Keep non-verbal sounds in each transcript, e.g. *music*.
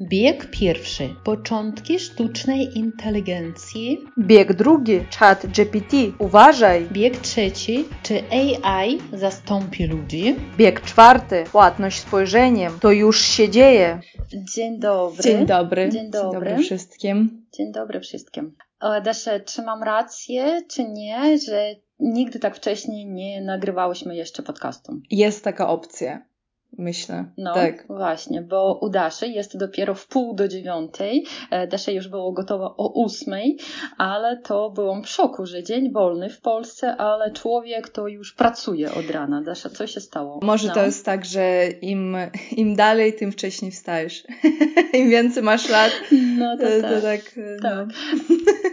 Bieg pierwszy. Początki sztucznej inteligencji. Bieg drugi. Chat GPT. Uważaj. Bieg trzeci. Czy AI zastąpi ludzi? Bieg czwarty. Płatność spojrzeniem. To już się dzieje. Dzień dobry. Dzień dobry. Dzień dobry. Dzień dobry wszystkim. Dzień dobry wszystkim. Dasze, czy mam rację, czy nie, że nigdy tak wcześniej nie nagrywałyśmy jeszcze podcastu? Jest taka opcja. Myślę. No, tak. właśnie, bo u Daszy jest dopiero w pół do dziewiątej. E, Dasza już było gotowa o ósmej, ale to byłam w szoku, że dzień wolny w Polsce, ale człowiek to już pracuje od rana. Dasza, co się stało? Może No. to jest tak, że im, im dalej, tym wcześniej wstajesz. *laughs* Im więcej masz lat, No to, to, tak. to tak. Tak. No.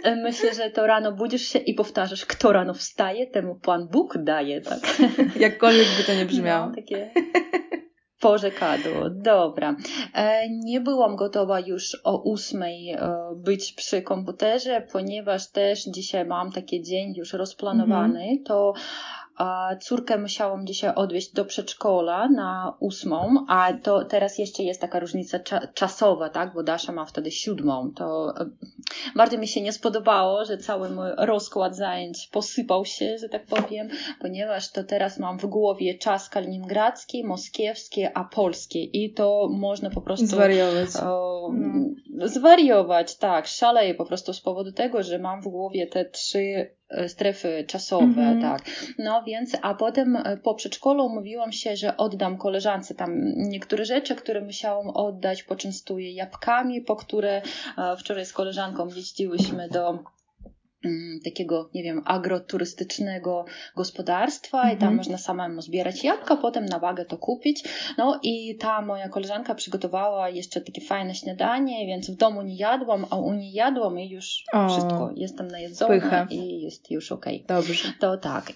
E, Myślę, że to rano budzisz się i powtarzasz, kto rano wstaje, temu Pan Bóg daje, tak? *laughs* Jakkolwiek by to nie brzmiało. No, takie porzekadło. Dobra. E, nie byłam gotowa już o ósmej e, być przy komputerze, ponieważ też dzisiaj mam taki dzień już rozplanowany. Mhm. To a córkę musiałam dzisiaj odwieźć do przedszkola na ósmą, a to teraz jeszcze jest taka różnica cza czasowa, tak? Bo Dasza ma wtedy siódmą. To e, bardzo mi się nie spodobało, że cały mój rozkład zajęć posypał się, że tak powiem, ponieważ to teraz mam w głowie czas kaliningradzki, moskiewski, a polski i to można po prostu Zwariować. o, No. zwariować, tak, szaleję po prostu z powodu tego, że mam w głowie te trzy strefy czasowe, Mhm. tak. No więc, a potem e, po przedszkolu umówiłam się, że oddam koleżance tam niektóre rzeczy, które musiałam oddać, poczęstuję jabłkami, po które e, wczoraj z koleżanką jeździłyśmy do mm, takiego, nie wiem, agroturystycznego gospodarstwa i tam Mhm. można samemu zbierać jabłka, potem na wagę to kupić. No i ta moja koleżanka przygotowała jeszcze takie fajne śniadanie, więc w domu nie jadłam, a u niej jadłam i już O, wszystko. Jestem najedzona pycha. i jest już okej. Dobrze. To tak.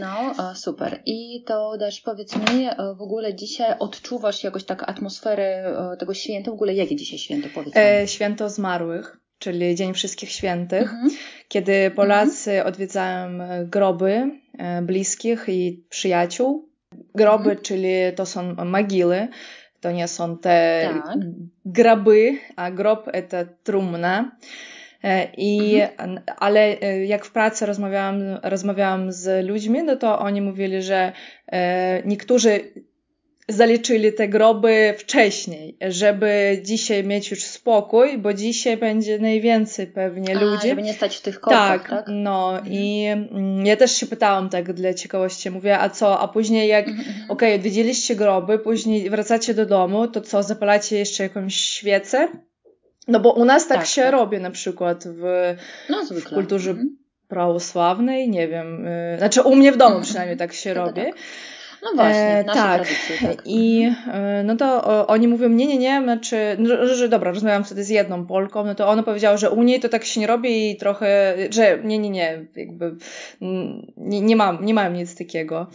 No, e, super. I to też powiedz mi, e, w ogóle dzisiaj odczuwasz jakoś tak atmosferę e, tego święta? W ogóle jakie dzisiaj święto? Powiedz mi. E, święto zmarłych, czyli Dzień Wszystkich Świętych, Mhm. kiedy Polacy odwiedzają e, groby e, bliskich i przyjaciół. Groby, Mhm. czyli to są mogiły, to nie są te Tak. graby, a grob to trumna. E, I, Mhm. ale jak w pracy rozmawiałam, rozmawiałam z ludźmi, no to oni mówili, że niektórzy zaliczyli te groby wcześniej, żeby dzisiaj mieć już spokój, bo dzisiaj będzie najwięcej pewnie A, ludzi. żeby nie stać w tych korkach, tak? no Mhm. i mm, ja też się pytałam tak dla ciekawości, mówię, a co, a później jak, Mhm, mhm. okej, odwiedziliście groby, później wracacie do domu, to co, zapalacie jeszcze jakąś świecę? No bo u nas tak, Tak, się tak. robi na przykład w No w kulturze Mhm. prawosławnej, nie wiem, y, znaczy u mnie w domu Mhm. przynajmniej tak się robi. No właśnie, E, w naszej tak. tradycji, tak. I e, no to oni mówią, nie, nie, nie, znaczy, no, że dobra, rozmawiałam wtedy z jedną Polką, no to ona powiedziała, że u niej to tak się nie robi i trochę, że nie, nie, nie, jakby nie, nie, mam, nie mam nic takiego.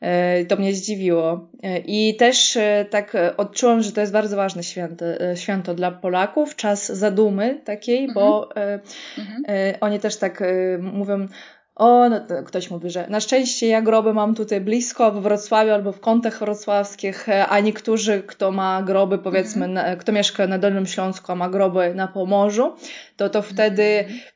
E, To mnie zdziwiło. I też tak odczułam, że to jest bardzo ważne święto, święto dla Polaków, czas zadumy takiej, bo Mhm. E, oni też tak mówią, o, no, to ktoś mówi, że na szczęście ja groby mam tutaj blisko, w Wrocławiu albo w kątach wrocławskich, e, a niektórzy, kto ma groby, powiedzmy, na, kto mieszka na Dolnym Śląsku, a ma groby na Pomorzu, to to wtedy Mhm.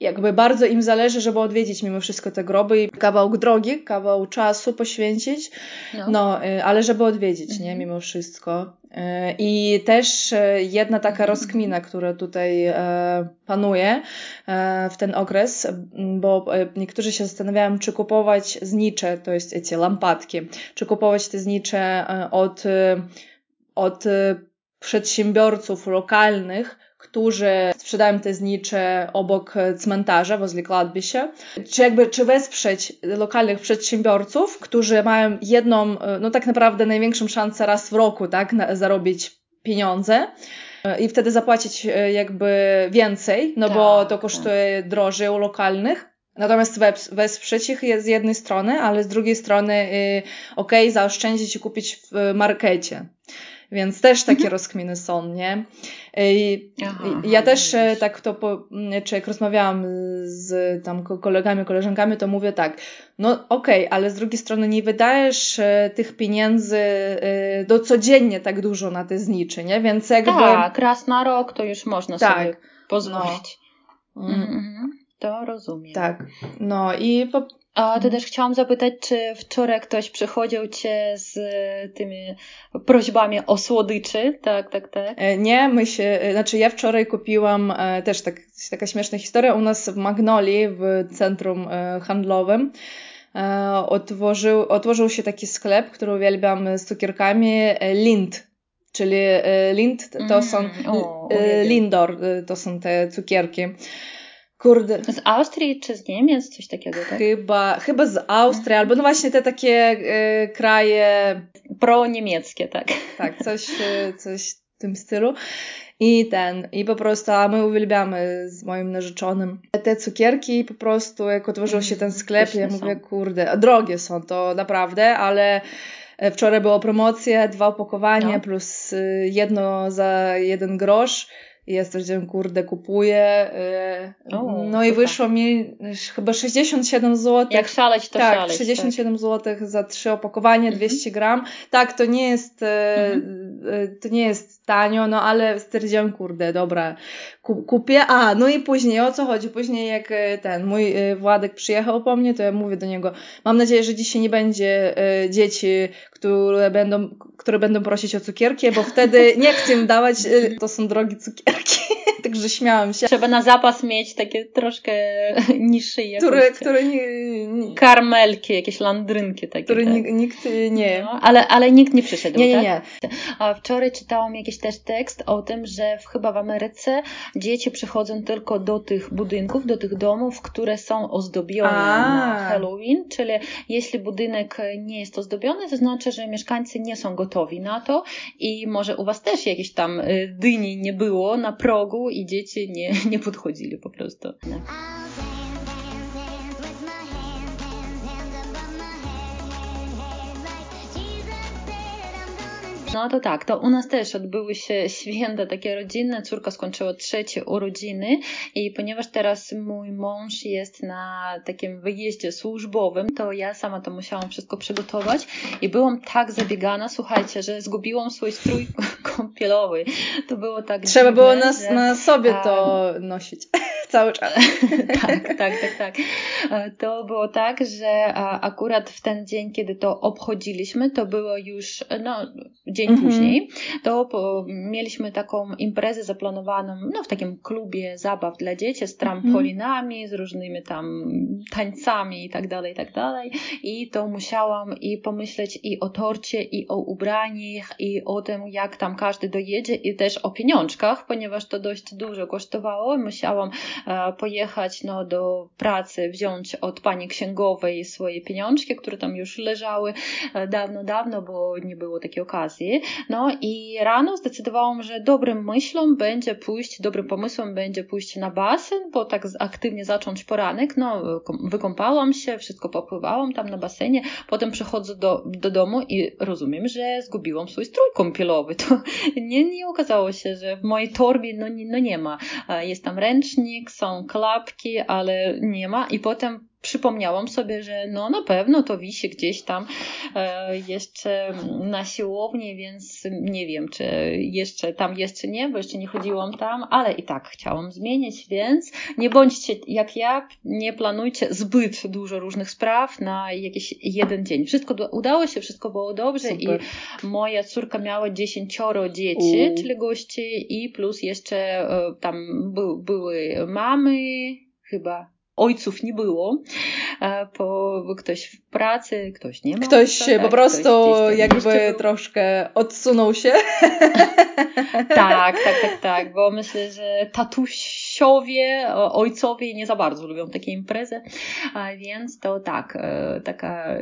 Jakby bardzo im zależy, żeby odwiedzić mimo wszystko te groby i kawał drogi, kawał czasu poświęcić, No. no, y, ale żeby odwiedzić, nie, Mhm. mimo wszystko. Y, I też y, jedna taka Mhm. rozkmina, która tutaj panuje w ten okres, bo niektórzy się zastanawiają, czy kupować znicze, to jest te lampadki, czy kupować te znicze od, od przedsiębiorców lokalnych, którzy sprzedają te znicze obok cmentarza, wozli kładbisie. Czy jakby, czy wesprzeć lokalnych przedsiębiorców, którzy mają jedną, no tak naprawdę największą szansę raz w roku, tak, na, zarobić pieniądze e, i wtedy zapłacić e, jakby więcej, no tak, bo to tak. kosztuje tak. drożej u lokalnych. Natomiast wesprzeć ich jest z jednej strony, ale z drugiej strony, y, ok, zaoszczędzić i kupić w markecie. Więc też takie Mhm. rozkminy są, nie? I, Aha, ja też e, tak to, po, czy jak rozmawiałam z tam kolegami, koleżankami, to mówię tak, no okej, okay, ale z drugiej strony nie wydajesz e, tych pieniędzy e, do codziennie tak dużo na te znicze, nie? Więc jakby... Tak, raz na rok to już można tak, sobie pozwolić. No. Mm -hmm. To rozumiem. Tak, no i po, a to też chciałam zapytać, czy wczoraj ktoś przychodził cię z tymi prośbami o słodyczy? Tak, tak, tak. E, nie, my się, e, znaczy ja wczoraj kupiłam e, też tak, taka śmieszna historia u nas w Magnolii, w centrum handlowym. Otworzył, otworzył się taki sklep, który uwielbiam z cukierkami, Lind. Czyli Lind to są, mm, o, Lindor to są te cukierki. Kurde. Z Austrii czy z Niemiec? Coś takiego, tak? Chyba, chyba z Austrii, albo no właśnie te takie y, kraje... Pro-niemieckie, tak. Tak, coś, e, coś w tym stylu. I ten, i po prostu, a my uwielbiamy z moim narzeczonym te cukierki po prostu, jak otworzył się ten sklep, ja mówię, są. kurde, drogie są to naprawdę, ale e, wczoraj była promocja, dwa opakowania no. plus jedno za jeden grosz ja stwierdziłam, kurde, kupuję. Yy, o, no i wyszło mi chyba 67 zł. Jak szaleć, to tak, szaleć. 67 tak. zł za trzy opakowania, mhm. 200 gram. Tak, to nie jest, e, mhm. E, to nie jest tanio, no ale stwierdziłam, kurde, dobra, kupię. A, no i później, o co chodzi? Później jak ten mój Władek przyjechał po mnie, to ja mówię do niego, mam nadzieję, że dzisiaj nie będzie dzieci, które będą, które będą prosić o cukierki, bo wtedy *laughs* nie chcę im dawać, to są drogie cukierki. back *laughs* Także śmiałam się. Trzeba na zapas mieć takie troszkę *laughs* niższe jakości. Które, które nie, nie... Karmelki, jakieś landrynki takie. Które tak. nikt nie... No, ale, ale nikt nie przyszedł, Nie, nie, nie. A wczoraj czytałam jakiś też tekst o tym, że w, chyba w Ameryce dzieci przychodzą tylko do tych budynków, do tych domów, które są ozdobione A. na Halloween, czyli jeśli budynek nie jest ozdobiony, to znaczy, że mieszkańcy nie są gotowi na to i może u Was też jakieś tam y, dyni nie było na progu i dzieci nie, nie podchodzili po prostu. No. No to tak, to u nas też odbyły się *laughs* święta takie rodzinne. Córka skończyła trzecie urodziny i ponieważ teraz mój mąż jest na takim wyjeździe służbowym, to ja sama to musiałam wszystko przygotować i byłam tak zabiegana, słuchajcie, że zgubiłam swój strój *laughs* kąpielowy. To było tak Trzeba dziwne, było na, że, na sobie to nosić *laughs* cały czas. tak, tak, tak, tak. To było tak, że akurat w ten dzień, kiedy to obchodziliśmy, to było już no, dzień mm -hmm. później, to po, mieliśmy taką imprezę zaplanowaną no, w takim klubie zabaw dla dzieci z trampolinami, mm -hmm. z różnymi tam tańcami i tak dalej, i tak dalej. I to musiałam i pomyśleć i o torcie, i o ubraniach, i o tym, jak tam każdy dojedzie, i też o pieniążkach, ponieważ to dość dużo kosztowało. Musiałam e, pojechać no, do pracy, wziąć od pani księgowej swoje pieniążki, które tam już leżały e, dawno, dawno, bo nie było takiej okazji. No i rano zdecydowałam, że dobrym myślą będzie pójść, dobrym pomysłem będzie pójść na basen, bo tak aktywnie zacząć poranek. No, wykąpałam się, wszystko popływałam tam na basenie, potem przychodzę do, do domu i rozumiem, że zgubiłam swój strój kąpielowy. To *laughs* nie, nie okazało się, że w mojej torbie no, no nie ma. Jest tam ręcznik, są klapki, ale nie ma i potem przypomniałam sobie, że no na pewno to wisi gdzieś tam e, jeszcze na siłowni, więc nie wiem, czy jeszcze tam jest, czy nie, bo jeszcze nie chodziłam tam, ale i tak chciałam zmienić, więc nie bądźcie jak ja, nie planujcie zbyt dużo różnych spraw na jakiś jeden dzień. Wszystko udało się, wszystko było dobrze Super. i moja córka miała dziesięcioro dzieci, czyli gości i plus jeszcze e, tam by, były mamy, chyba ojców nie było, bo ktoś w pracy, ktoś nie ma. Ktoś ojca, po tak, prostu jakby troszkę odsunął się. *laughs* tak, tak, tak, tak, bo myślę, że tatuś teściowie, ojcowie nie za bardzo lubią takie imprezy, więc to tak, taka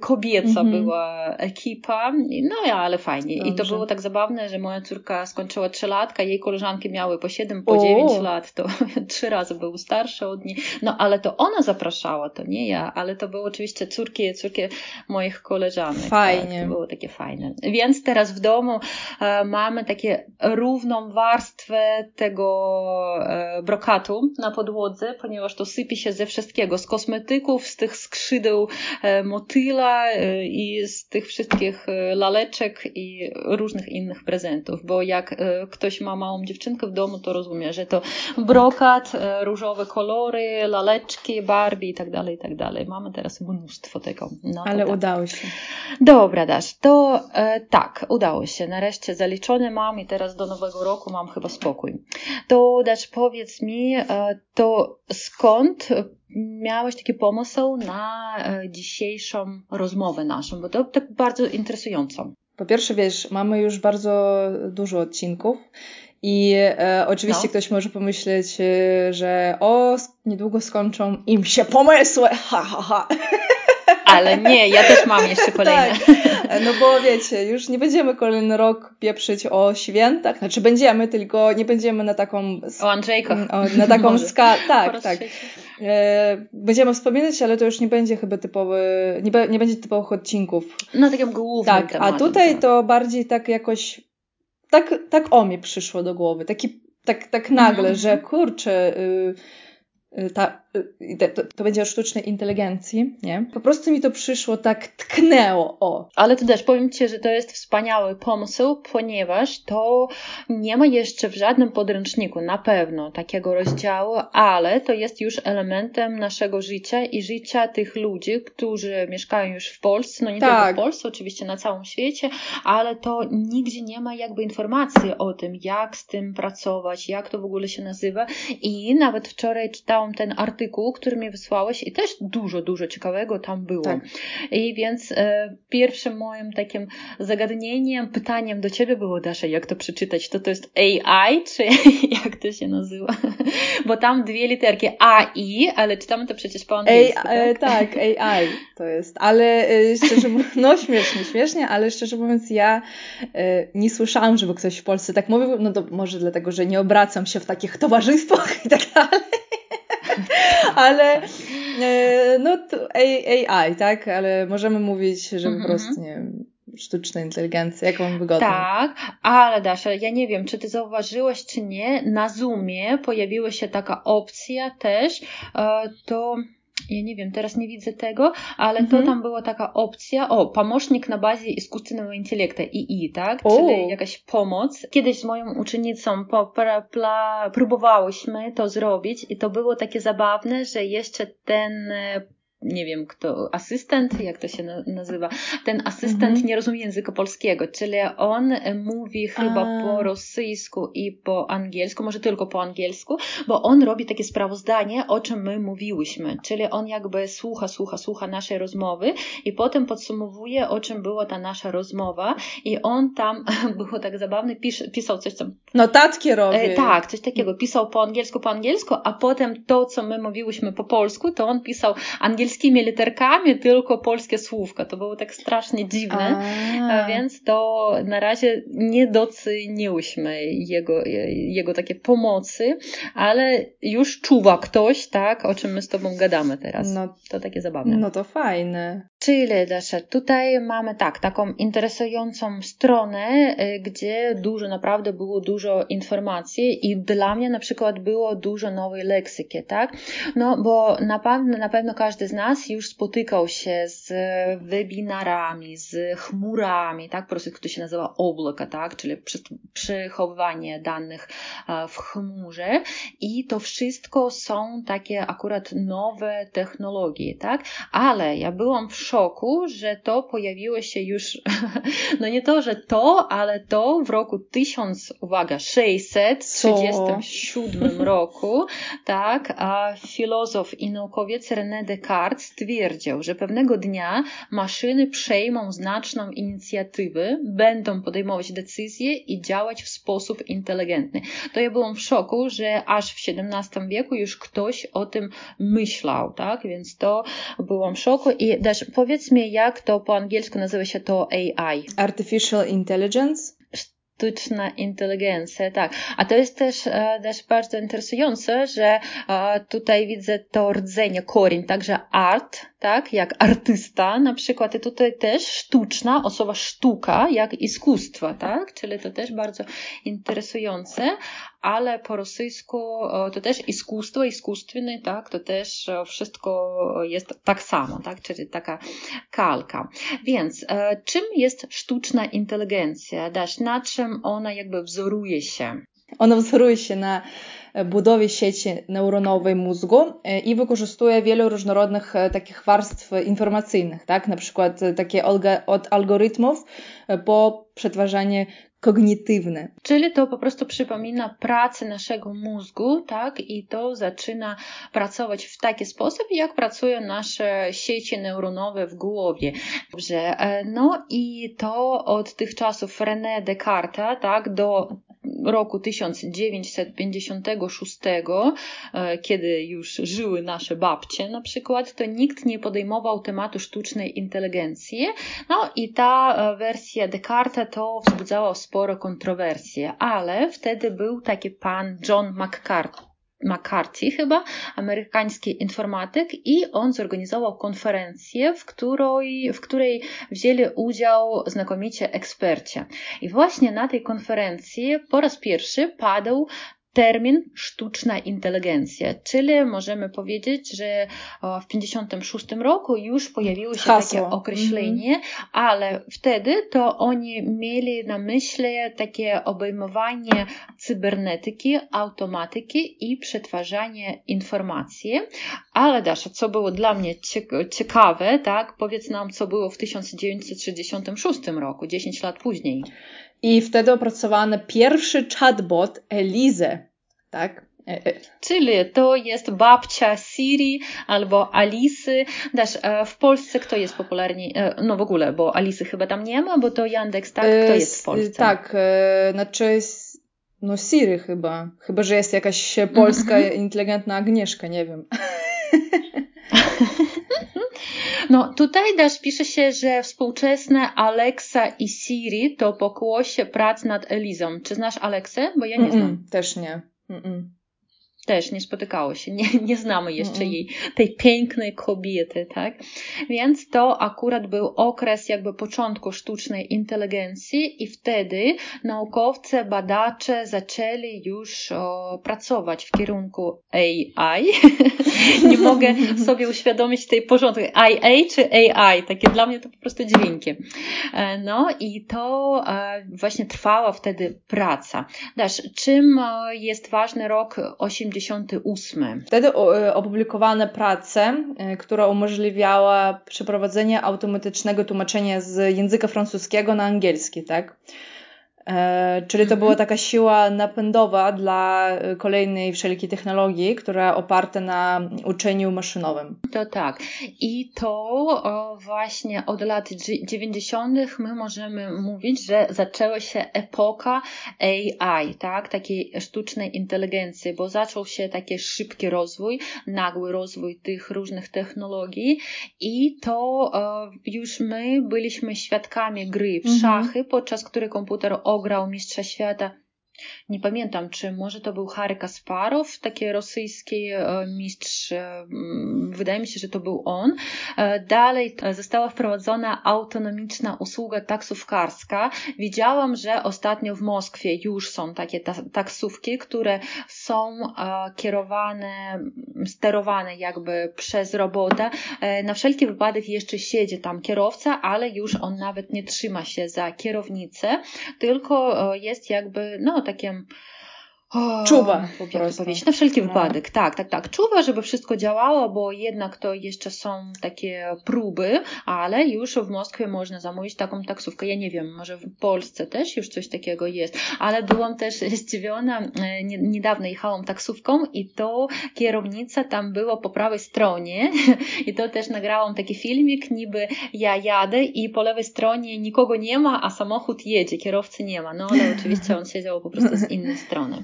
kobieca mhm. była ekipa, no ale fajnie. Dobrze. I to było tak zabawne, że moja córka skończyła trzylatka, jej koleżanki miały po 7, po 9 lat, to *laughs* trzy razy był starszy od niej, no ale to ona zapraszała, to nie ja, ale to były oczywiście córki, córki moich koleżanek. Fajnie. Tak, to było takie fajne. Więc teraz w domu e, mamy takie równą warstwę tego e, brokatu na podłodze, ponieważ to sypie się ze wszystkiego, z kosmetyków, z tych skrzydeł e, motyla e, i z tych wszystkich e, laleczek i różnych innych prezentów, bo jak e, ktoś ma małą dziewczynkę w domu, to rozumie, że to brokat, różowe kolory, laleczki, Barbie i tak dalej, i tak dalej. Mamy teraz mnóstwo tego. No, Ale tak. udało się. Dobra, Dasz, to e, tak, udało się. Nareszcie zaliczone mam i teraz do nowego roku mam chyba spokój. To Dasz, powiedz mi, e, to skąd miałeś taki pomysł na e, dzisiejszą rozmowę naszą, bo to tak bardzo interesującą. Po pierwsze, wiesz, mamy już bardzo dużo odcinków i e, oczywiście no. ktoś może pomyśleć, e, że o, niedługo skończą im się pomysły, *laughs* ha, ha, ha. Ale nie, ja też mam jeszcze *laughs* kolejne. Tak. No bo wiecie, już nie będziemy kolejny rok pieprzyć o świętach, znaczy będziemy, tylko nie będziemy na taką... O Andrzejkach. Na taką skalę, tak, tak. E, będziemy wspominać, ale to już nie będzie chyba typowy, nie, be, nie będzie typowych odcinków. No takim głównym Tak, tematem, a tutaj tak. to bardziej tak jakoś, tak, tak o mi przyszło do głowy, taki, tak, tak nagle, mm -hmm. że kurczę... Y, y ta, to, to, będzie o sztucznej inteligencji, nie? Po prostu mi to przyszło tak tknęło, o. Ale to też powiem Ci, że to jest wspaniały pomysł, ponieważ to nie ma jeszcze w żadnym podręczniku na pewno takiego rozdziału, ale to jest już elementem naszego życia i życia tych ludzi, którzy mieszkają już w Polsce, no nie tak. tylko w Polsce, oczywiście na całym świecie, ale to nigdzie nie ma jakby informacji o tym, jak z tym pracować, jak to w ogóle się nazywa i nawet wczoraj czytałam ten artykuł artykuł, który mi wysłałeś i też dużo, dużo ciekawego tam było. Tak. I więc e, pierwszym moim takim zagadnieniem, pytaniem do ciebie było, Dasza, jak to przeczytać? To to jest AI, czy *laughs* jak to się nazywa? *laughs* Bo tam dwie literki AI, ale czytamy to przecież po angielsku. A, e, tak? tak, AI to jest, ale e, szczerze mówiąc, no śmiesznie, śmiesznie, ale szczerze mówiąc ja e, nie słyszałam, żeby ktoś w Polsce tak mówił, no to może dlatego, że nie obracam się w takich towarzystwach i tak dalej. *laughs* ale e, no to AI, tak? Ale możemy mówić, że po mhm. prostu nie wiem, sztuczna inteligencja, jak wam wygodnie. Tak, ale Dasza, ja nie wiem, czy ty zauważyłaś, czy nie, na Zoomie pojawiła się taka opcja też, e, to ja nie wiem, teraz nie widzę tego, ale mhm. to tam była taka opcja, o, pomocnik na bazie sztucznego intelektu, II, tak? O. Czyli jakaś pomoc. Kiedyś z moją uczennicą po, pra, próbowałyśmy to zrobić i to było takie zabawne, że jeszcze ten e, nie wiem kto, asystent, jak to się nazywa, ten asystent mhm. nie rozumie języka polskiego, czyli on mówi chyba A. po rosyjsku i po angielsku, może tylko po angielsku, bo on robi takie sprawozdanie, o czym my mówiłyśmy, czyli on jakby słucha, słucha, słucha naszej rozmowy i potem podsumowuje, o czym była ta nasza rozmowa i on tam, *laughs* było tak zabawne, pis, pisał coś tam. Notatki robi. E, tak, coś takiego, pisał po angielsku, po angielsku, a potem to, co my mówiłyśmy po polsku, to on pisał angielski angielskimi literkami, tylko polskie słówka. To było tak strasznie dziwne, A. więc to na razie nie doceniłyśmy jego, jego takie pomocy, ale już czuwa ktoś, tak, o czym my z tobą gadamy teraz. No, to takie zabawne. No to fajne. Czyli Dasza, tutaj mamy tak, taką interesującą stronę, y, gdzie dużo, naprawdę było dużo informacji i dla mnie na przykład było dużo nowej leksyki, tak? No, bo na pewno, na pewno każdy z nas nas już spotykał się z webinarami, z chmurami, tak, proces, który się nazywa oblaka, tak, czyli przechowywanie danych w chmurze. I to wszystko są takie akurat nowe technologie, tak, ale ja byłam w szoku szoku, że to pojawiło się już, *laughs* no nie to, że to, ale to w roku 1000, uwaga, 637 roku, tak, a filozof i naukowiec René Descartes stwierdził, że pewnego dnia maszyny przejmą znaczną inicjatywę, będą podejmować decyzje i działać w sposób inteligentny. To ja byłam w szoku, że aż w XVII wieku już ktoś o tym myślał, tak, więc to byłam w szoku i też powiedz mi, jak to po angielsku nazywa się to AI? Artificial Intelligence? Sztuczna inteligencja, tak. A to jest też, e, też bardzo interesujące, że e, tutaj widzę to rdzenie, korin, także art, tak, jak artysta na przykład i tutaj też sztuczna, osoba sztuka, jak iskustwo, tak, czyli to też bardzo interesujące, ale po rosyjsku to też iskustwo, iskustwny, tak, to też wszystko jest tak samo, tak, czyli taka kalka. Więc e, czym jest sztuczna inteligencja? Dasz, na czym ona jakby wzoruje się? Ona wzoruje się na budowie sieci neuronowej mózgu i wykorzystuje wiele różnorodnych takich warstw informacyjnych, tak? na przykład takie od algorytmów po przetwarzanie kognitywne. Czyli to po prostu przypomina pracę naszego mózgu, tak? I to zaczyna pracować w taki sposób, jak pracują nasze sieci neuronowe w głowie. Dobrze, no i to od tych czasów René Descartes, tak, do roku 1956, e, kiedy już żyły nasze babcie na przykład, to nikt nie podejmował tematu sztucznej inteligencji. No i ta e, wersja Descartes to wzbudzała sporo kontrowersji, ale wtedy był taki pan John McCarthy McCarthy chyba, amerykański informatyk i on zorganizował konferencję, w której, w której wzięli udział znakomicie eksperci. I właśnie na tej konferencji po raz pierwszy padł termin sztuczna inteligencja, czyli możemy powiedzieć, że w 56 roku już pojawiło się Hasło. takie określenie, mm -hmm. ale wtedy to oni mieli na myśli takie obejmowanie cybernetyki, automatyki i przetwarzanie informacji. Ale Dasza, co było dla mnie ciekawe, tak, powiedz nam, co było w 1966 roku, 10 lat później. I wtedy opracowano pierwszy chatbot Elizę, tak? E, e. Czyli to jest babcia Siri albo Alisy. Dasz, e, w Polsce kto jest popularny? No w ogóle, bo Alisy chyba tam nie ma, bo to Yandex, tak? Kto jest w Polsce? Tak, znaczy no Siri chyba. Chyba, że jest jakaś polska mm -hmm. inteligentna Agnieszka, nie wiem. *laughs* *laughs* No tutaj też pisze się, że współczesne Alexa i Siri to pokłosie prac nad Elizą. Czy znasz Alexę? Bo ja nie znam. Mm -mm, też nie. Mm-mm też nie spotykało się, nie, nie znamy jeszcze mm. jej, tej pięknej kobiety, tak? Więc to akurat był okres jakby początku sztucznej inteligencji i wtedy naukowcy, badacze zaczęli już o, pracować w kierunku AI. *laughs* nie mogę sobie uświadomić tej porządku. IA czy AI? Takie dla mnie to po prostu dźwięki. E, no i to e, właśnie trwała wtedy praca. Dasz, czym e, jest ważny rok 80 1988. Wtedy e, opublikowano pracę, e, która umożliwiała przeprowadzenie automatycznego tłumaczenia z języka francuskiego na angielski, tak? E, czyli to była mhm. taka siła napędowa dla e, kolejnej wszelkiej technologii, która oparta na uczeniu maszynowym. To tak. I to właśnie od lat 90. my możemy mówić, że zaczęła się epoka AI, tak? Takiej sztucznej inteligencji, bo zaczął się taki szybki rozwój, nagły rozwój tych różnych technologii i to już my byliśmy świadkami gry w mhm. szachy, podczas której komputer ograł mistrza świata nie pamiętam, czy może to był Harry Kasparow, taki rosyjski e, mistrz, e, wydaje mi się, że to był on. E, dalej została wprowadzona autonomiczna usługa taksówkarska. Widziałam, że ostatnio w Moskwie już są takie taksówki, które są kierowane, sterowane jakby przez robota. Na wszelki wypadek jeszcze siedzi tam kierowca, ale już on nawet nie trzyma się za kierownicę, tylko jest jakby, no, таким takim *gasps* Czuwa po prostu. Powiedzieć, na wszelki no. wypadek, tak, tak, tak. Czuwa, żeby wszystko działało, bo jednak to jeszcze są takie próby, ale już w Moskwie można zamówić taką taksówkę. Ja nie wiem, może w Polsce też już coś takiego jest, ale byłam też *laughs* zdziwiona. E, niedawno jechałam taksówką i to kierownica tam była po prawej stronie *laughs* i to też nagrałam taki filmik, niby ja jadę i po lewej stronie nikogo nie ma, a samochód jedzie, kierowcy nie ma. No ale oczywiście on siedział po prostu z innej strony.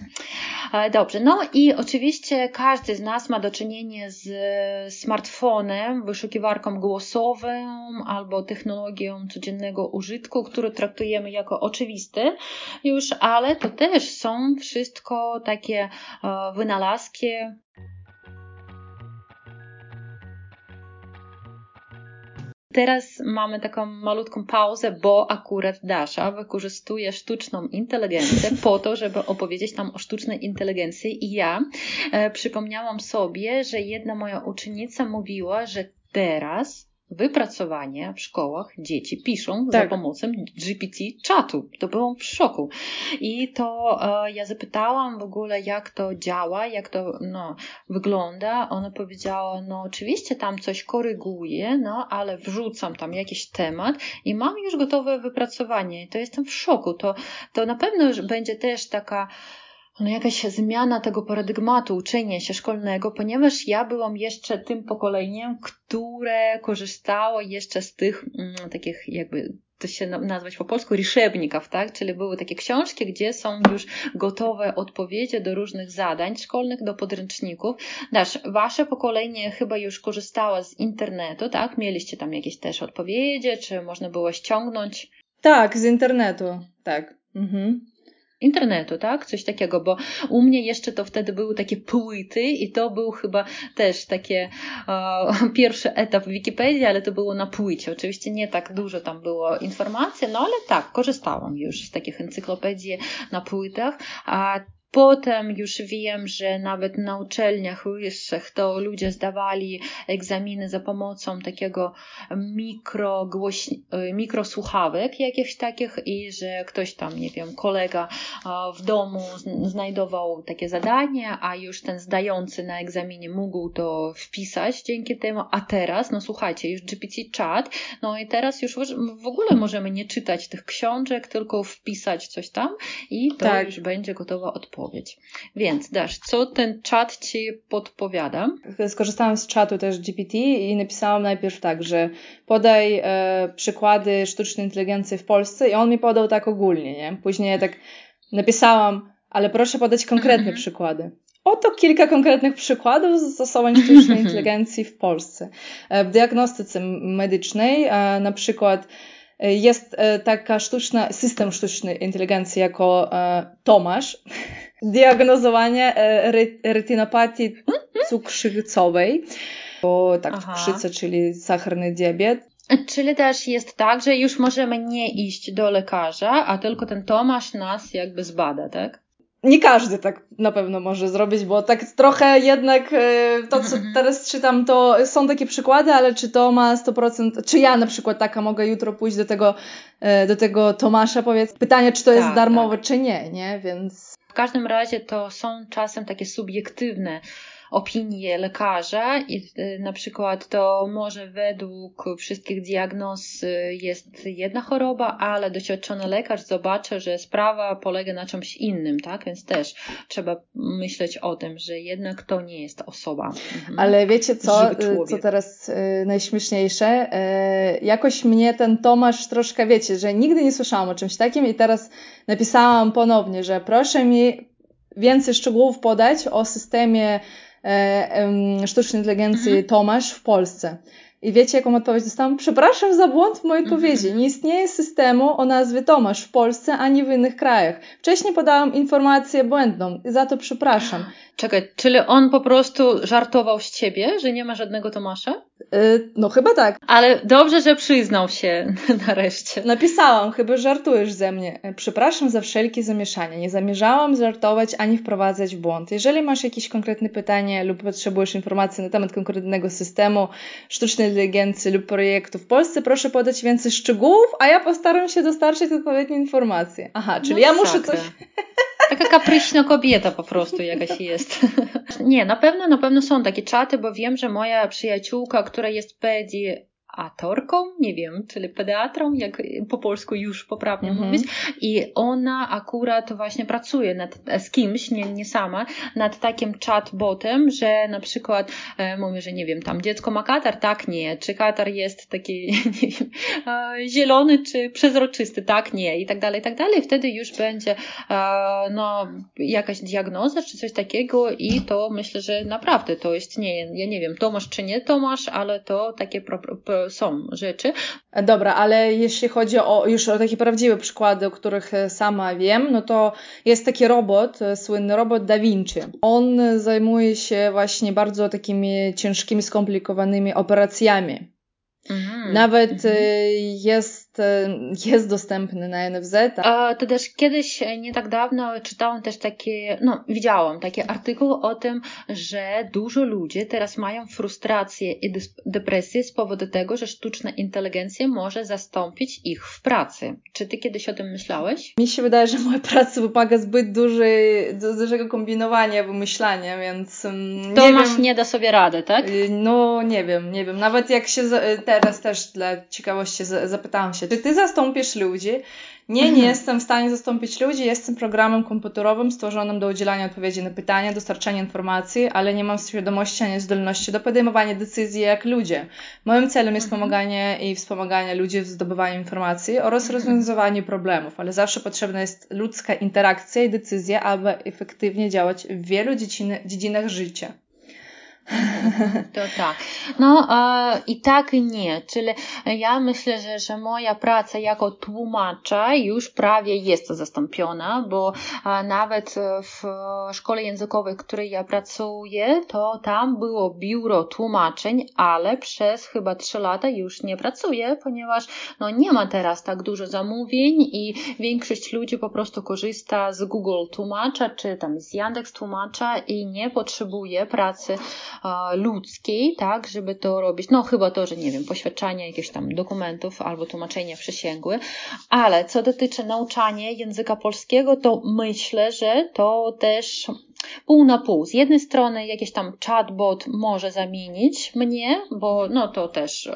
E, dobrze, no i oczywiście każdy z nas ma do czynienia z smartfonem, wyszukiwarką głosową albo technologią codziennego użytku, który traktujemy jako oczywiste już, ale to też są wszystko takie e, wynalazki Teraz mamy taką malutką pauzę, bo akurat Dasza wykorzystuje sztuczną inteligencję po to, żeby opowiedzieć nam o sztucznej inteligencji. I ja e, przypomniałam sobie, że jedna moja uczennica mówiła, że teraz wypracowanie w szkołach dzieci piszą tak. za pomocą GPT-czatu. To byłam w szoku. I to e, ja zapytałam w ogóle, jak to działa, jak to no, wygląda. Ona powiedziała, no oczywiście tam coś koryguje, no ale wrzucam tam jakiś temat i mam już gotowe wypracowanie. I to jestem w szoku. To, to na pewno będzie też taka no jakaś zmiana tego paradygmatu uczenia się szkolnego, ponieważ ja byłam jeszcze tym pokoleniem, które korzystało jeszcze z tych mm, takich jakby to się nazwać po polsku, ryszebników, tak? Czyli były takie książki, gdzie są już gotowe odpowiedzi do różnych zadań szkolnych, do podręczników. Nasz wasze pokolenie chyba już korzystało z internetu, tak? Mieliście tam jakieś też odpowiedzi, czy można było ściągnąć? Tak, z internetu, tak. Mhm internetu, tak? Coś takiego, bo u mnie jeszcze to wtedy były takie płyty i to był chyba też takie e, *laughs* pierwszy etap Wikipedii, ale to było na płycie. Oczywiście nie tak dużo tam było informacji, no ale tak, korzystałam już z takich encyklopedii na płytach, a Potem już wiem, że nawet na uczelniach wyższych to ludzie zdawali egzaminy za pomocą takiego mikrogłoś... mikrosłuchawek jakichś takich i że ktoś tam, nie wiem, kolega w domu znajdował takie zadanie, a już ten zdający na egzaminie mógł to wpisać dzięki temu, a teraz, no słuchajcie, już GPT-chat, no i teraz już w ogóle możemy nie czytać tych książek, tylko wpisać coś tam i to tak. już będzie gotowa odpowiedź odpowiedź. Więc Dasz, co ten czat Ci podpowiada? Skorzystałam z czatu też GPT i napisałam najpierw tak, że podaj e, przykłady sztucznej inteligencji w Polsce i on mi podał tak ogólnie, nie? Później tak napisałam, ale proszę podać konkretne -hmm. przykłady. Oto kilka konkretnych przykładów zastosowań sztucznej *laughs* inteligencji w Polsce. E, w diagnostyce medycznej e, na przykład jest taka sztuczna, system sztucznej inteligencji jako Tomasz, *laughs* diagnozowanie e, retinopatii cukrzycowej, bo tak Aha. cukrzyca, czyli sacharny diabet. Czyli też jest tak, że już możemy nie iść do lekarza, a tylko ten Tomasz nas jakby zbada, tak? Nie każdy tak na pewno może zrobić, bo tak trochę jednak e, to, co mhm. teraz czytam, to są takie przykłady, ale czy to ma 100%, czy ja na przykład taka mogę jutro pójść do tego, e, do tego Tomasza, powiedz, pytanie, czy to jest tak, darmowe, tak. czy nie, nie? Więc w każdym razie to są czasem takie subiektywne opinię lekarza i y, na przykład to może według wszystkich diagnoz y, jest jedna choroba, ale doświadczony lekarz zobaczy, że sprawa polega na czymś innym, tak? Więc też trzeba myśleć o tym, że jednak to nie jest osoba. Mhm. Ale wiecie co, y, co teraz najśmieszniejsze? Jakoś mnie ten Tomasz troszkę, wiecie, że nigdy nie słyszałam o czymś takim i teraz napisałam ponownie, że proszę mi więcej szczegółów podać o systemie sztucznej inteligencji mhm. Tomasz w Polsce. I wiecie, jaką odpowiedź dostałam? Przepraszam za błąd w mojej mhm. odpowiedzi. Nie istnieje systemu o nazwie Tomasz w Polsce ani w innych krajach. Wcześniej podałam informację błędną i za to przepraszam. Czekaj, czyli on po prostu żartował z ciebie, że nie ma żadnego Tomasza? Yy, no chyba tak. Ale dobrze, że przyznał się *laughs* nareszcie. Napisałam, chyba żartujesz ze mnie. Przepraszam za wszelkie zamieszanie. Nie zamierzałam żartować ani wprowadzać w błąd. Jeżeli masz jakieś konkretne pytanie lub potrzebujesz informacji na temat konkretnego systemu sztucznej inteligencji lub projektu w Polsce, proszę podać więcej szczegółów, a ja postaram się dostarczyć odpowiednie informacje. Aha, czyli no ja muszę coś... *laughs* Taka kapryśna kobieta po prostu jakaś jest. *laughs* Nie, na pewno, na pewno są takie czaty, bo wiem, że moja przyjaciółka, która jest pedi atorką, nie wiem, czyli pediatrą, jak po polsku już poprawnie mm -hmm. mówić. I ona akurat właśnie pracuje nad, z kimś, nie, nie sama, nad takim chatbotem, że na przykład e, mówi, że nie wiem, tam dziecko ma katar, tak, nie. Czy katar jest taki, *laughs* nie wiem, e, zielony, czy przezroczysty, tak, nie. I tak dalej, i tak dalej. Wtedy już będzie e, no, jakaś diagnoza, czy coś takiego i to myślę, że naprawdę to jest, nie, ja nie wiem, Tomasz czy nie Tomasz, ale to takie pro, pro, są rzeczy. Dobra, ale jeśli chodzi o już o takie prawdziwe przykłady, o których sama wiem, no to jest taki robot, słynny robot Da Vinci. On zajmuje się właśnie bardzo takimi ciężkimi, skomplikowanymi operacjami. Mhm, Nawet mhm. jest jest, dostępny na NFZ. A, to też kiedyś, e, nie tak dawno, czytałam też takie, no widziałam takie artykuły o tym, że dużo ludzi teraz mają frustrację i depresję z powodu tego, że sztuczna inteligencja może zastąpić ich w pracy. Czy ty kiedyś o tym myślałeś? Mi się wydaje, że moja praca wymaga zbyt dużej, dużego kombinowania, wymyślania, więc mm, to nie masz wiem, nie da sobie rady, tak? Y, no nie wiem, nie wiem. Nawet jak się teraz też dla ciekawości zapytałam się, czy ty zastąpisz ludzi? Nie, nie mhm. jestem w stanie zastąpić ludzi. Jestem programem komputerowym stworzonym do udzielania odpowiedzi na pytania, dostarczania informacji, ale nie mam świadomości ani zdolności do podejmowania decyzji jak ludzie. Moim celem jest mhm. pomaganie i wspomaganie ludzi w zdobywaniu informacji oraz mhm. rozwiązywaniu problemów, ale zawsze potrzebna jest ludzka interakcja i decyzja, aby efektywnie działać w wielu dziedzinach życia. *laughs* To tak. No e, i tak nie. Czyli ja myślę, że, że moja praca jako tłumacza już prawie jest zastąpiona, bo e, nawet w szkole językowej, w której ja pracuję, to tam było biuro tłumaczeń, ale przez chyba trzy lata już nie pracuję, ponieważ no, nie ma teraz tak dużo zamówień i większość ludzi po prostu korzysta z Google Tłumacza czy tam z Yandex Tłumacza i nie potrzebuje pracy ludzkiej, tak, żeby to robić. No chyba to, że nie wiem, poświadczania jakichś tam dokumentów albo tłumaczenia przysięgły, ale co dotyczy nauczania języka polskiego, to myślę, że to też pół na pół. Z jednej strony jakiś tam chatbot może zamienić mnie, bo no to też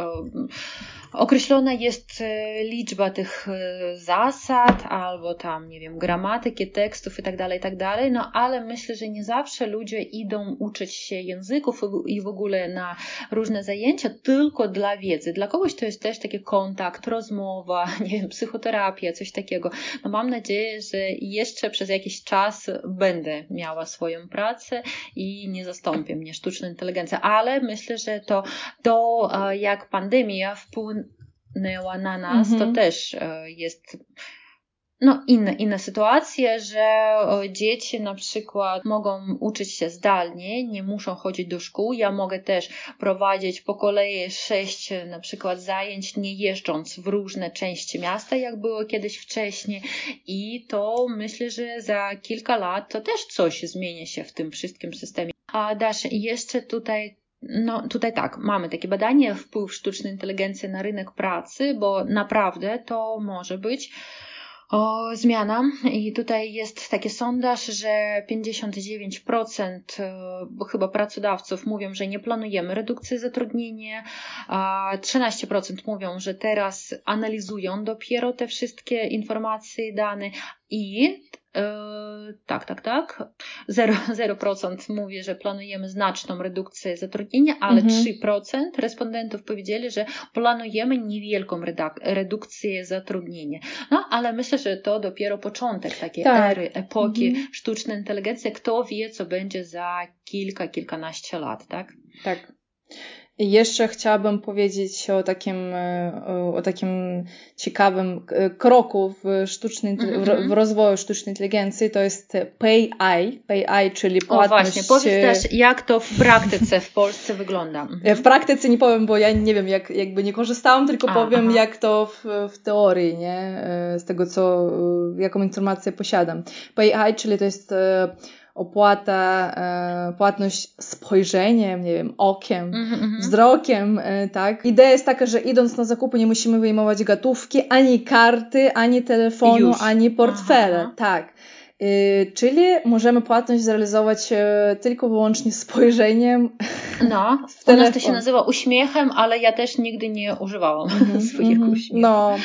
określona jest e, liczba tych e, zasad, albo tam, nie wiem, gramatyki, tekstów i tak dalej, i tak no ale myślę, że nie zawsze ludzie idą uczyć się języków i w ogóle na różne zajęcia tylko dla wiedzy. Dla kogoś to jest też taki kontakt, rozmowa, *laughs* nie wiem, psychoterapia, coś takiego. No mam nadzieję, że jeszcze przez jakiś czas będę miała swoją pracę i nie zastąpię mnie sztuczna inteligencja, ale myślę, że to, to e, jak pandemia wpłynęła na nas, to mhm. też e, jest no, inne, inne sytuacje, że dzieci na przykład mogą uczyć się zdalnie, nie muszą chodzić do szkół. Ja mogę też prowadzić po kolei sześć na przykład zajęć, nie jeżdżąc w różne części miasta, jak było kiedyś wcześniej. I to myślę, że za kilka lat to też coś zmieni się w tym wszystkim systemie. A Dasz, jeszcze tutaj no tutaj tak, mamy takie badanie wpływ sztucznej inteligencji na rynek pracy, bo naprawdę to może być o, zmiana. I tutaj jest taki sondaż, że 59% bo chyba pracodawców mówią, że nie planujemy redukcji zatrudnienia, a 13% mówią, że teraz analizują dopiero te wszystkie informacje i dane. I tak, tak, tak. 0%, 0% mówi, że planujemy znaczną redukcję zatrudnienia, ale mhm. 3% respondentów powiedzieli, że planujemy niewielką redukcję zatrudnienia. No, ale myślę, że to dopiero początek takiej tak. ery, epoki mhm. sztucznej inteligencji. Kto wie, co będzie za kilka, kilkanaście lat, tak? Tak. I jeszcze chciałabym powiedzieć o takim, e, o takim ciekawym e, kroku w, sztucznej, w rozwoju sztucznej inteligencji, to jest PayEye, PayEye, czyli płatność... O właśnie, powiedz też, jak to w praktyce w Polsce wygląda. Mhm. W praktyce nie powiem, bo ja nie wiem, jak, jakby nie korzystałam, tylko A, powiem, aha. jak to w, w teorii, nie? E, z tego, co, jaką informację posiadam. PayEye, czyli to jest opłata, e, płatność spojrzeniem, nie wiem, okiem, mm -hmm. wzrokiem, e, tak. Idea jest taka, że idąc na zakupy nie musimy wyjmować gotówki, ani karty, ani telefonu, Już. ani portfele, Aha. tak. Czyli możemy płatność zrealizować tylko wyłącznie spojrzeniem. No, *laughs* u nas to się nazywa uśmiechem, ale ja też nigdy nie używałam mm -hmm, *laughs* swojego -hmm. uśmiechu. No.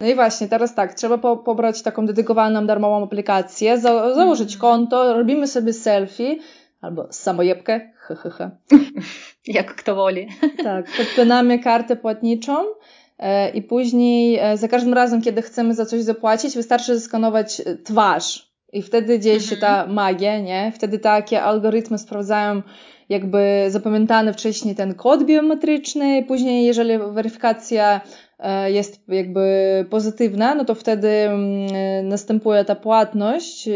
No i właśnie, teraz tak, trzeba po, pobrać taką dedykowaną darmową aplikację, za, założyć mm. konto, robimy sobie selfie albo samojebkę, hehehe. *laughs* Jak kto woli. *laughs* Tak, podpinamy kartę płatniczą e, i później e, za każdym razem, kiedy chcemy za coś zapłacić, wystarczy zeskanować e, twarz i wtedy dzieje się ta mhm. magia, nie? Wtedy takie algorytmy sprawdzają jakby zapamiętany wcześniej ten kod biometryczny, później jeżeli weryfikacja jest jakby pozytywna, no to wtedy mm, następuje ta płatność e,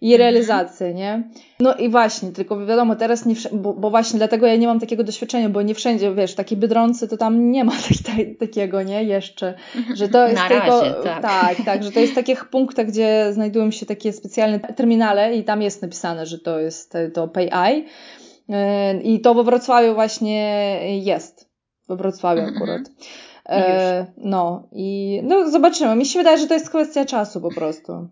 i mhm. realizacja, nie? No i właśnie, tylko wiadomo, teraz nie, bo, bo, właśnie dlatego ja nie mam takiego doświadczenia, bo nie wszędzie, wiesz, takie Biedronce to tam nie ma *laughs* tak, tak, takiego, nie? Jeszcze, że to jest Na tylko, razie, tak. tak, tak, że to jest takich punktach, gdzie znajdują się takie specjalne terminale i tam jest napisane, że to jest to PayEye e, i to we Wrocławiu właśnie jest, we Wrocławiu mhm. akurat. E, no i no, zobaczymy. Mi się wydaje, że to jest kwestia czasu po prostu.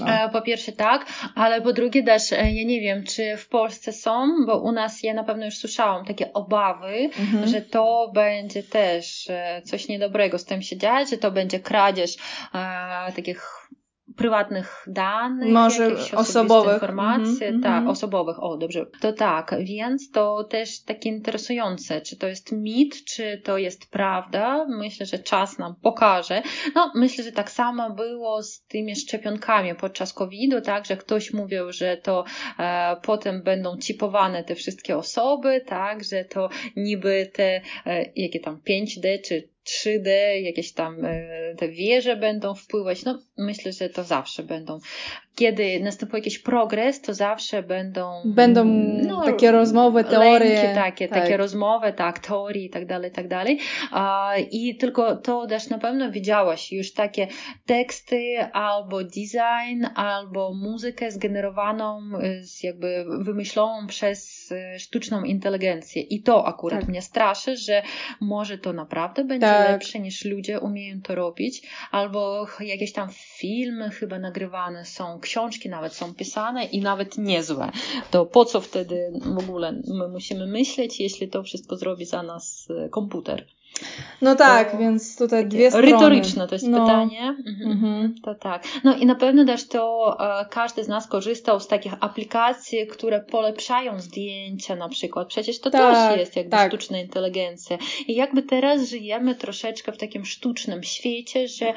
No. E, po pierwsze tak, ale po drugie też e, ja nie wiem, czy w Polsce są, bo u nas ja na pewno już słyszałam takie obawy, mhm. że to będzie też e, coś niedobrego z tym się dziać, że to będzie kradzież e, takich prywatnych danych, może osobowych. Informacji, mm -hmm, tak, osobowych, o dobrze, to tak, więc to też takie interesujące, czy to jest mit, czy to jest prawda, myślę, że czas nam pokaże, no myślę, że tak samo było z tymi szczepionkami podczas COVID-u, tak, że ktoś mówił, że to e, potem będą chipowane te wszystkie osoby, tak, że to niby te, e, jakie tam 5D, czy 3D, jakieś tam e, te wieże będą wpływać. No, myślę, że to zawsze będą. Kiedy następuje jakiś progres, to zawsze będą. Będą no, takie rozmowy, teorie. Lęki takie, tak. takie rozmowy, tak, teorie i tak dalej, i tak dalej. I tylko to też na pewno widziałaś już takie teksty albo design, albo muzykę zgenerowaną, z jakby wymyśloną przez e, sztuczną inteligencję. I to akurat tak. mnie straszy, że może to naprawdę będzie tak. Lepsze niż ludzie umieją to robić, albo jakieś tam filmy chyba nagrywane są, książki nawet są pisane i nawet niezłe. To po co wtedy w ogóle my musimy myśleć, jeśli to wszystko zrobi za nas e, komputer? No tak, to więc tutaj dwie strony. Retoryczne to jest no. pytanie. Mhm, mhm. To tak. No i na pewno też to e, każdy z nas korzystał z takich aplikacji, które polepszają zdjęcia na przykład. Przecież to tak, też jest jakby tak. sztuczna inteligencja. I jakby teraz żyjemy troszeczkę w takim sztucznym świecie, że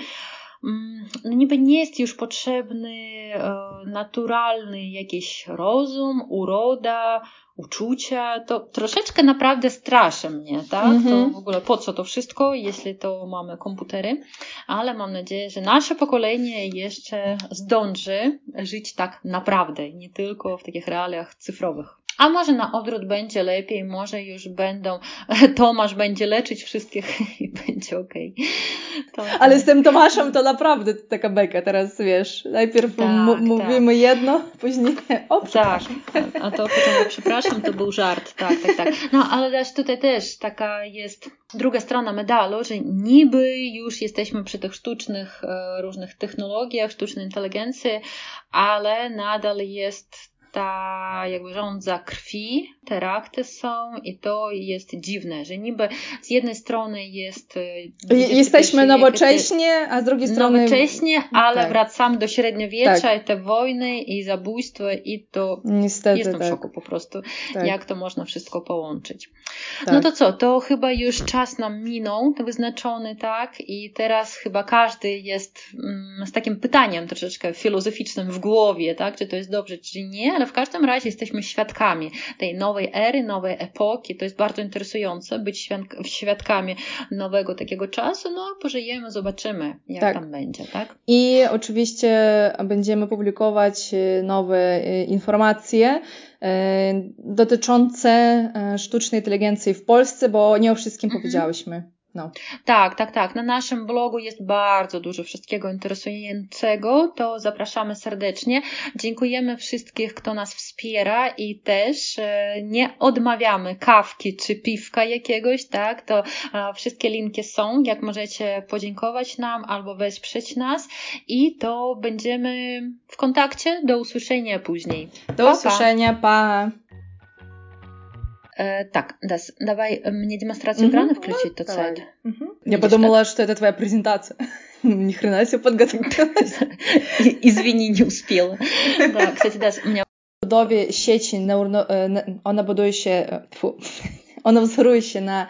mm, no niby nie jest już potrzebny e, naturalny jakiś rozum, uroda, uczucia, to troszeczkę naprawdę straszy mnie, tak? Mm -hmm. To mhm. w ogóle po co to wszystko, jeśli to mamy komputery, ale mam nadzieję, że nasze pokolenie jeszcze zdąży żyć tak naprawdę, nie tylko w takich realiach cyfrowych. A może na odwrót będzie lepiej, może już będą, *laughs* Tomasz będzie leczyć wszystkich *laughs* i będzie okej. Okay. Ale z tym Tomaszem to naprawdę taka beka teraz, wiesz, najpierw tak, mówimy tak. jedno, później *laughs* o, Tak, a to potem przepraszam, to był żart, tak, tak, tak. No, ale też tutaj też taka jest druga strona medalu, że niby już jesteśmy przy tych sztucznych e, różnych technologiach, sztucznej inteligencji, ale nadal jest ta jakby rządza krwi, te reakty są i to jest dziwne, że niby z jednej strony jest... E, jesteśmy nowocześnie, a z drugiej strony... Nowocześnie, ale tak. wracamy do średniowiecza tak. i te wojny i zabójstwa i to Niestety, jestem tak. w szoku po prostu, tak. jak to można wszystko połączyć. No tak. to co, to chyba już czas nam minął, wyznaczony, tak? I teraz chyba każdy jest mm, z takim pytaniem troszeczkę filozoficznym w głowie, tak? Czy to jest dobrze, czy nie, ale w każdym razie jesteśmy świadkami tej nowej ery, nowej epoki. To jest bardzo interesujące być świadkami nowego takiego czasu. No, pożyjemy, zobaczymy, jak tak. tam będzie, tak? I oczywiście będziemy publikować y, nowe y, informacje y, dotyczące sztucznej inteligencji w Polsce, bo nie o wszystkim mhm. powiedziałyśmy No. Tak, tak, tak. Na naszym blogu jest bardzo dużo wszystkiego interesującego, to zapraszamy serdecznie. Dziękujemy wszystkich, kto nas wspiera i też e, nie odmawiamy kawki czy piwka jakiegoś, tak? To e, wszystkie linki są, jak możecie podziękować nam albo wesprzeć nas i to będziemy w kontakcie. Do usłyszenia później. Do pa, usłyszenia, pa! pa. Э, так, Дас, давай мне демонстрацию экрана включить тот сайт. Я подумала, что это твоя презентация. *laughs* Ни хрена себе подготовилась. *laughs* Извини, не успела. Да, кстати, Дас, у меня... Будові щечі, она будує ще, фу, *laughs* вона взорує ще на